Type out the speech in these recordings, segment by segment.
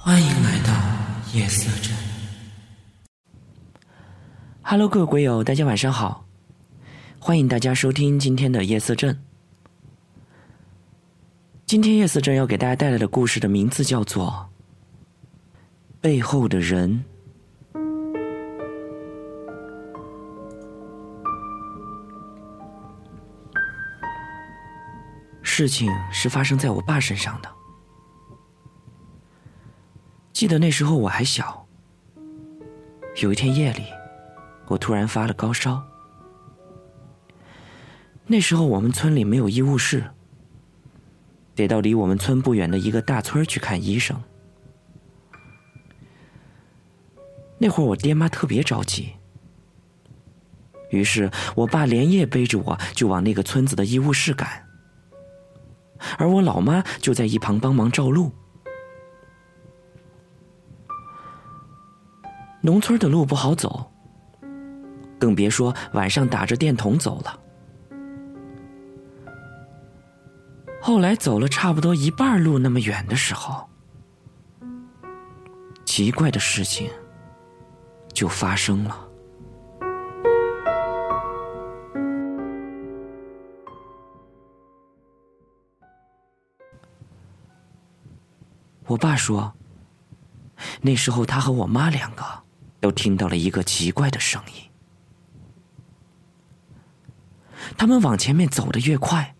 欢迎来到夜色镇。Hello，各位鬼友，大家晚上好！欢迎大家收听今天的夜色镇。今天夜色镇要给大家带来的故事的名字叫做《背后的人》。事情是发生在我爸身上的。记得那时候我还小，有一天夜里，我突然发了高烧。那时候我们村里没有医务室，得到离我们村不远的一个大村去看医生。那会儿我爹妈特别着急，于是我爸连夜背着我就往那个村子的医务室赶，而我老妈就在一旁帮忙照路。农村的路不好走，更别说晚上打着电筒走了。后来走了差不多一半路那么远的时候，奇怪的事情就发生了。我爸说，那时候他和我妈两个。都听到了一个奇怪的声音。他们往前面走的越快，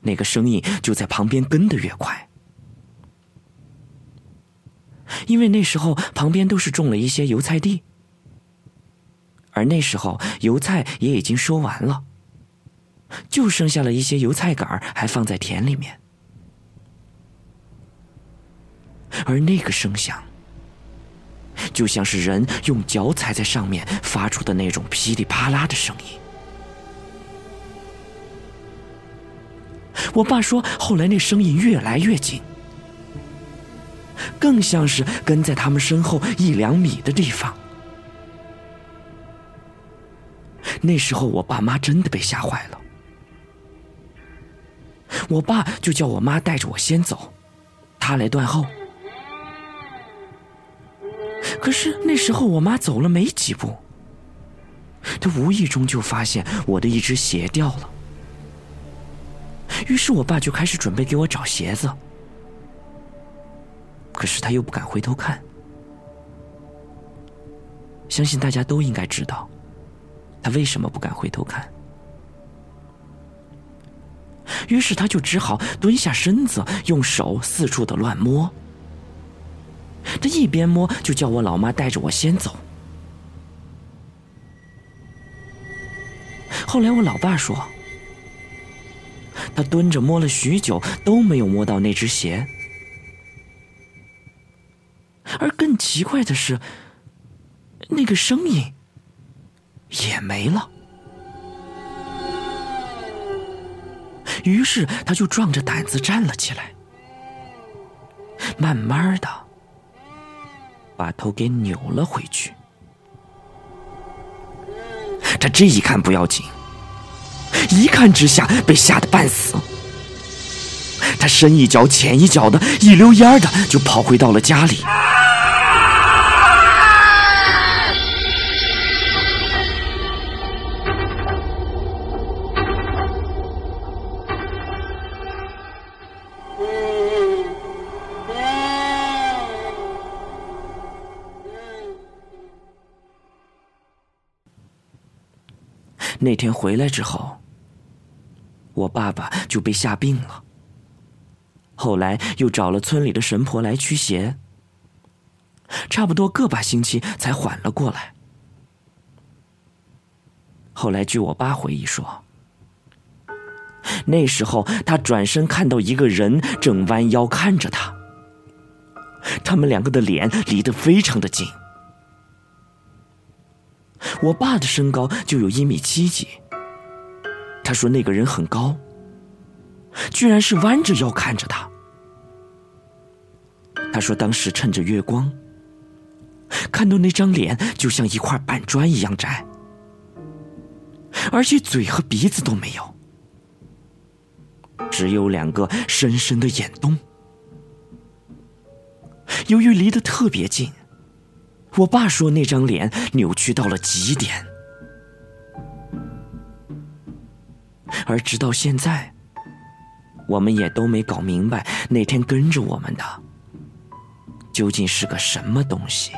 那个声音就在旁边跟的越快。因为那时候旁边都是种了一些油菜地，而那时候油菜也已经收完了，就剩下了一些油菜杆还放在田里面，而那个声响。就像是人用脚踩在上面发出的那种噼里啪啦的声音。我爸说，后来那声音越来越近，更像是跟在他们身后一两米的地方。那时候，我爸妈真的被吓坏了。我爸就叫我妈带着我先走，他来断后。可是那时候我妈走了没几步，她无意中就发现我的一只鞋掉了。于是我爸就开始准备给我找鞋子，可是他又不敢回头看。相信大家都应该知道，他为什么不敢回头看。于是他就只好蹲下身子，用手四处的乱摸。他一边摸就叫我老妈带着我先走。后来我老爸说，他蹲着摸了许久都没有摸到那只鞋，而更奇怪的是，那个声音也没了。于是他就壮着胆子站了起来，慢慢的。把头给扭了回去。他这一看不要紧，一看之下被吓得半死。他深一脚浅一脚的，一溜烟的就跑回到了家里。那天回来之后，我爸爸就被吓病了。后来又找了村里的神婆来驱邪，差不多个把星期才缓了过来。后来据我爸回忆说，那时候他转身看到一个人正弯腰看着他，他们两个的脸离得非常的近。我爸的身高就有一米七几。他说那个人很高，居然是弯着腰看着他。他说当时趁着月光，看到那张脸就像一块板砖一样窄，而且嘴和鼻子都没有，只有两个深深的眼洞。由于离得特别近，我爸说那张脸扭曲到了极点。而直到现在，我们也都没搞明白那天跟着我们的究竟是个什么东西。